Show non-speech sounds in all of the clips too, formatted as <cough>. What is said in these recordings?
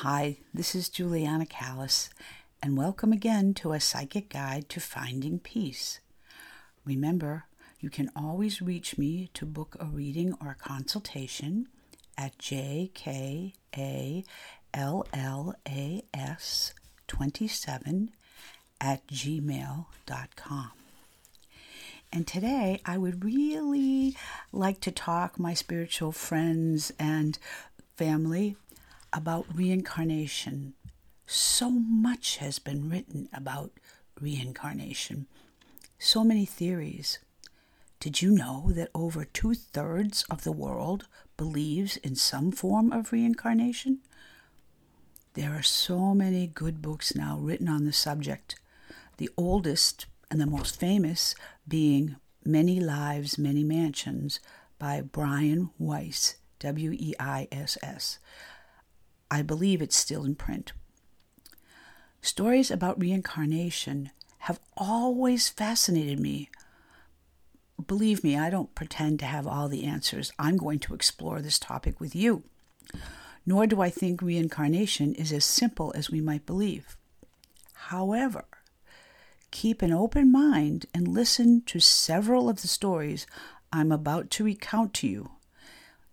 Hi, this is Juliana Kallas, and welcome again to a psychic guide to finding peace. Remember, you can always reach me to book a reading or a consultation at jkallas27 at gmail.com. And today I would really like to talk, my spiritual friends and family, about reincarnation. So much has been written about reincarnation, so many theories. Did you know that over two thirds of the world believes in some form of reincarnation? There are so many good books now written on the subject. The oldest and the most famous being Many Lives, Many Mansions by Brian Weiss, W E I S S. I believe it's still in print. Stories about reincarnation have always fascinated me. Believe me, I don't pretend to have all the answers. I'm going to explore this topic with you. Nor do I think reincarnation is as simple as we might believe. However, keep an open mind and listen to several of the stories I'm about to recount to you.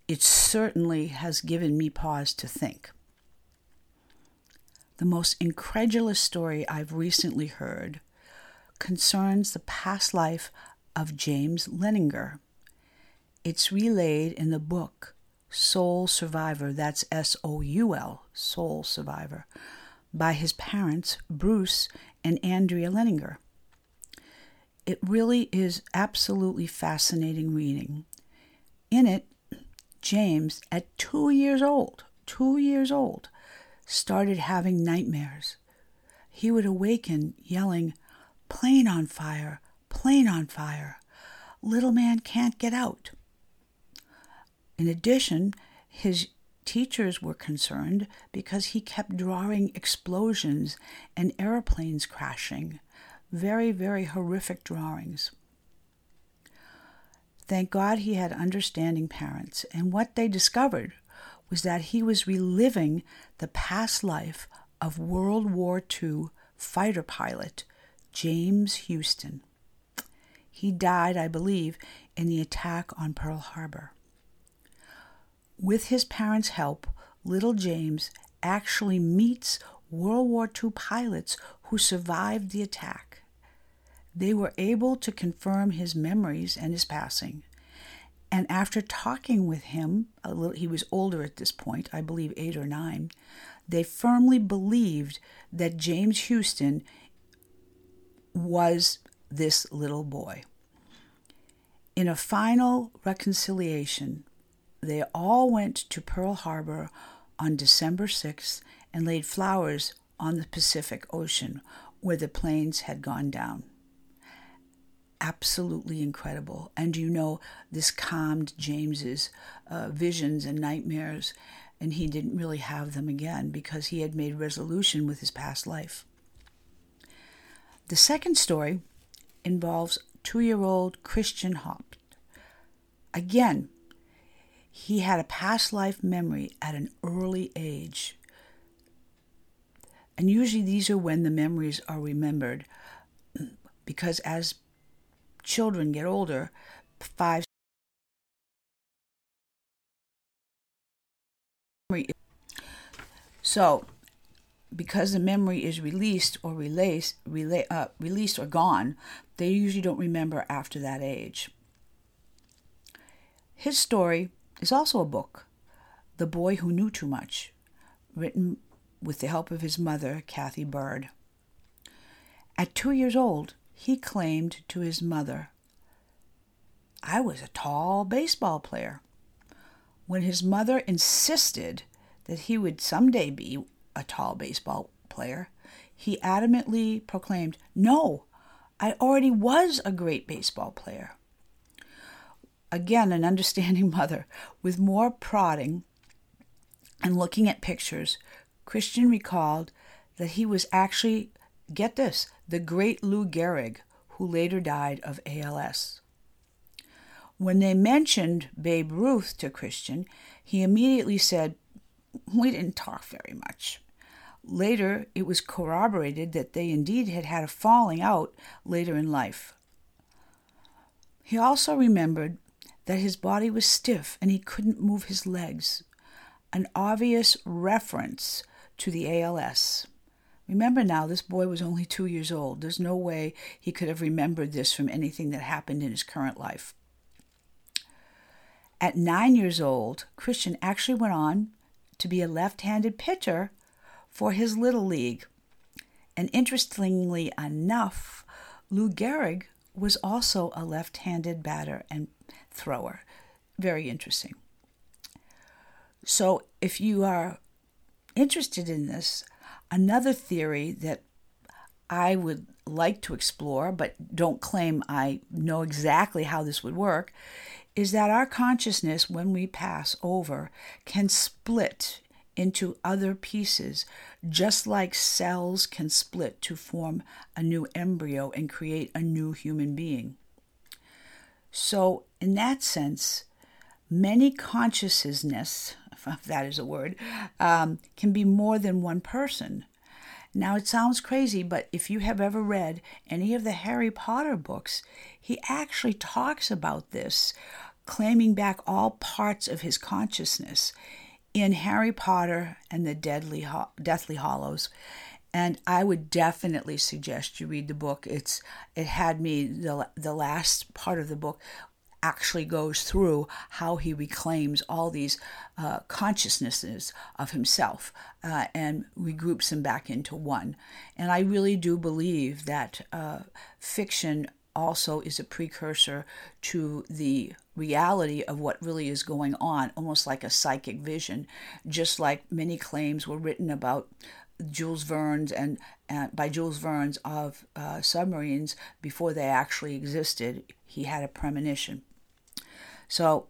It certainly has given me pause to think. The most incredulous story I've recently heard concerns the past life of James Leininger. It's relayed in the book Soul Survivor, that's S O U L, Soul Survivor, by his parents, Bruce and Andrea Leininger. It really is absolutely fascinating reading. In it, James, at two years old, two years old, started having nightmares. He would awaken yelling, Plane on fire, plane on fire. Little man can't get out. In addition, his teachers were concerned because he kept drawing explosions and airplanes crashing. Very, very horrific drawings. Thank God he had understanding parents, and what they discovered was that he was reliving the past life of World War II fighter pilot James Huston. He died, I believe, in the attack on Pearl Harbor. With his parents' help, little James actually meets World War II pilots who survived the attack. They were able to confirm his memories and his passing. And after talking with him, a little, he was older at this point, I believe eight or nine, they firmly believed that James Huston was this little boy. In a final reconciliation, they all went to Pearl Harbor on December 6th and laid flowers on the Pacific Ocean where the planes had gone down absolutely incredible. And you know, this calmed James's uh, visions and nightmares, and he didn't really have them again because he had made resolution with his past life. The second story involves two year old Christian Haupt. Again, he had a past life memory at an early age. And usually these are when the memories are remembered because as children get older, five. So, because the memory is released or released, rela- uh, released or gone, they usually don't remember after that age. His story is also a book, The Boy Who Knew Too Much, written with the help of his mother, Cathy Byrd. At two years old, he claimed to his mother, I was a tall baseball player. When his mother insisted that he would someday be a tall baseball player, he adamantly proclaimed, No, I already was a great baseball player. Again, an understanding <laughs> mother. With more prodding and looking at pictures, Christian recalled that he was actually Get this the great Lou Gehrig, who later died of ALS. When they mentioned Babe Ruth to Christian, he immediately said, we didn't talk very much. Later, it was corroborated that they indeed had had a falling out later in life. He also remembered that his body was stiff and he couldn't move his legs, an obvious reference to the ALS. Remember now, this boy was only two years old. There's no way he could have remembered this from anything that happened in his current life. At nine years old, Christian actually went on to be a left handed pitcher for his little league. And interestingly enough, Lou Gehrig was also a left handed batter and thrower. Very interesting. So, if you are interested in this, another theory that I would like to explore, but don't claim I know exactly how this would work, is that our consciousness, when we pass over, can split into other pieces, just like cells can split to form a new embryo and create a new human being. So, in that sense, many consciousness, if that is a word, um, can be more than one person. Now, it sounds crazy, but if you have ever read any of the Harry Potter books, he actually talks about this, claiming back all parts of his consciousness in Harry Potter and the Deadly Deathly Hallows. And I would definitely suggest you read the book. It's it had me the the last part of the book actually goes through how he reclaims all these uh, consciousnesses of himself uh, and regroups them back into one. And I really do believe that uh, fiction also is a precursor to the reality of what really is going on, almost like a psychic vision, just like many claims were written about Jules Verne's and, and by Jules Verne's of uh, submarines before they actually existed. He had a premonition. So,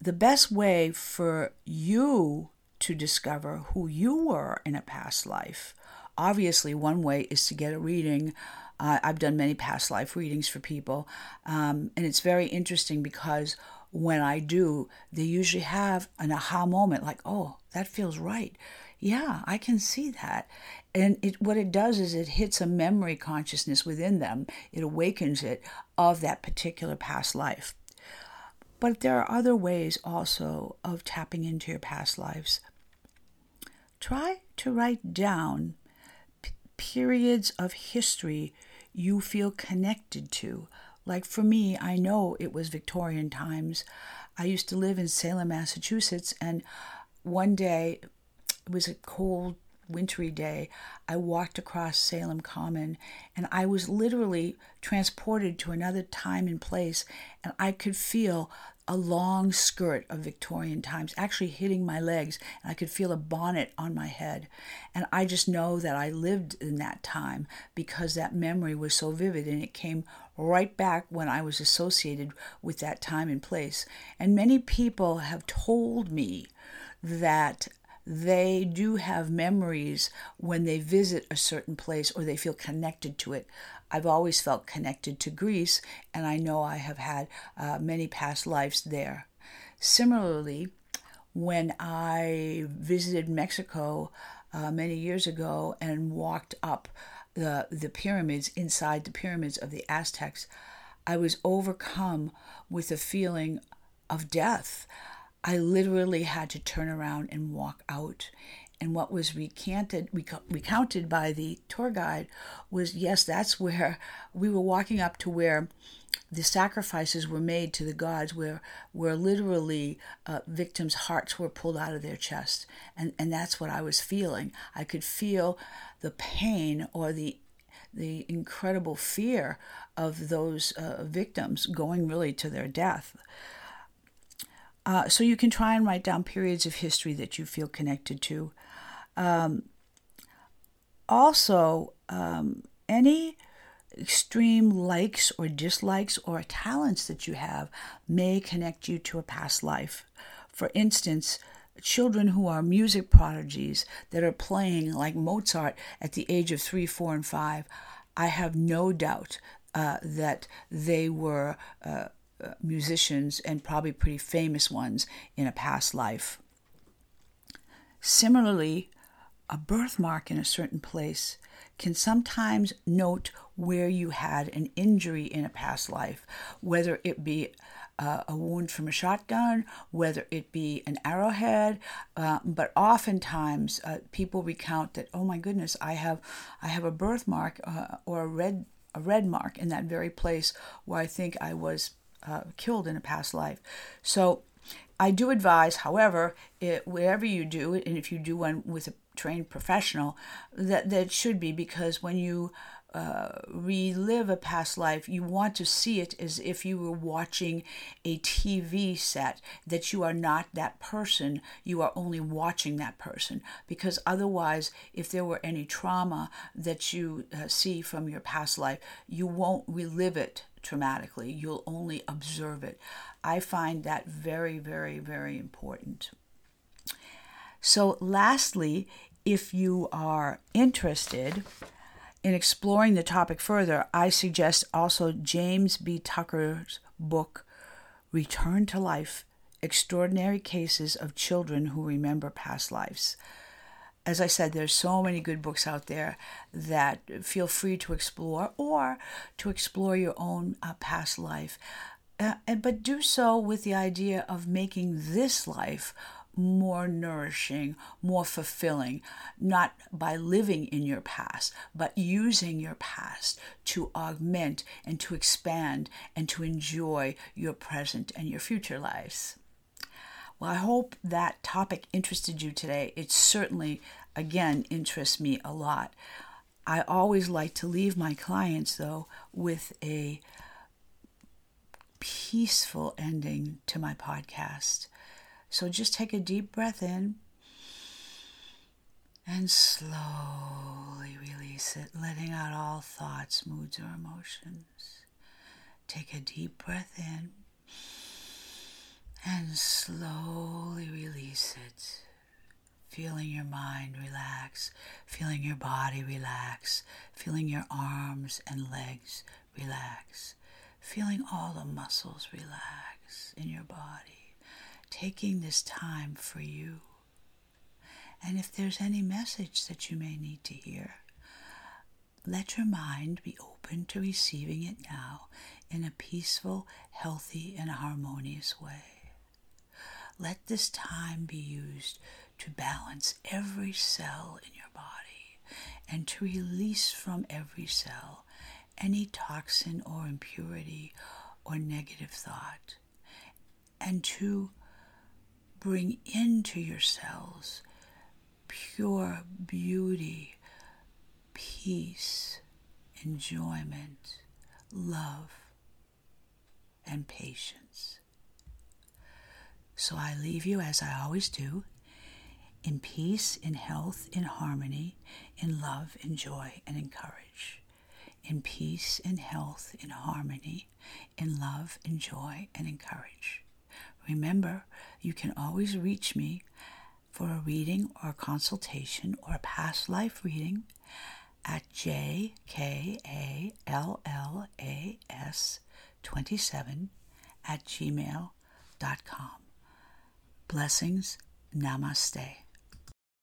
the best way for you to discover who you were in a past life, obviously, one way is to get a reading uh, I've done many past life readings for people, um, and it's very interesting because when I do, they usually have an aha moment like, oh, that feels right. Yeah, I can see that. And it, what it does is it hits a memory consciousness within them, it awakens it of that particular past life. But there are other ways also of tapping into your past lives. Try to write down p- periods of history you feel connected to. Like for me, I know it was Victorian times. I used to live in Salem, Massachusetts, and one day, it was a cold, wintry day, I walked across Salem Common and I was literally transported to another time and place, and I could feel a long skirt of Victorian times actually hitting my legs, and I could feel a bonnet on my head. And I just know that I lived in that time because that memory was so vivid and it came right back when I was associated with that time and place. And many people have told me that they do have memories when they visit a certain place or they feel connected to it. I've always felt connected to Greece, and I know I have had uh, many past lives there. Similarly, when I visited Mexico uh, many years ago and walked up the, the pyramids, inside the pyramids of the Aztecs, I was overcome with a feeling of death. I literally had to turn around and walk out. And what was recanted, recounted by the tour guide was yes, that's where we were walking up to where the sacrifices were made to the gods, where where literally uh, victims' hearts were pulled out of their chest, and and that's what I was feeling. I could feel the pain or the the incredible fear of those uh, victims going really to their death. Uh, so you can try and write down periods of history that you feel connected to. Um, also, um, any extreme likes or dislikes or talents that you have may connect you to a past life. For instance, children who are music prodigies that are playing like Mozart at the age of three, four, and five, I have no doubt uh, that they were. Uh, musicians and probably pretty famous ones in a past life. Similarly, a birthmark in a certain place can sometimes note where you had an injury in a past life, whether it be uh, a wound from a shotgun, whether it be an arrowhead, uh, but oftentimes uh, people recount that, oh my goodness, I have, I have a birthmark uh, or a red, a red mark in that very place where I think I was uh, killed in a past life. So I do advise, however, it, wherever you do and if you do one with a trained professional, that that should be because when you uh, relive a past life, you want to see it as if you were watching a TV set, that you are not that person, you are only watching that person. Because otherwise, if there were any trauma that you uh, see from your past life, you won't relive it traumatically, you'll only observe it. I find that very, very, very important. So, lastly, if you are interested in exploring the topic further, I suggest also James B. Tucker's book, Return to Life Extraordinary Cases of Children Who Remember Past Lives. As I said, there's so many good books out there that feel free to explore or to explore your own uh, past life. Uh, but do so with the idea of making this life more nourishing, more fulfilling, not by living in your past, but using your past to augment and to expand and to enjoy your present and your future lives. Well, I hope that topic interested you today. It certainly, again, interests me a lot. I always like to leave my clients, though, with a peaceful ending to my podcast. So just take a deep breath in and slowly release it, letting out all thoughts, moods, or emotions. Take a deep breath in and slowly release it. Feeling your mind relax, feeling your body relax, feeling your arms and legs relax feeling all the muscles relax in your body, taking this time for you. And if there's any message that you may need to hear, let your mind be open to receiving it now in a peaceful, healthy, and harmonious way. Let this time be used to balance every cell in your body and to release from every cell any toxin or impurity or negative thought, and to bring into yourselves pure beauty, peace, enjoyment, love, and patience. So I leave you as I always do in peace, in health, in harmony, in love, in joy, and in courage in peace, in health, in harmony, in love, in joy, and in courage. Remember, you can always reach me for a reading or consultation or a past life reading at jkallas27 at gmail.com. Blessings. Namaste.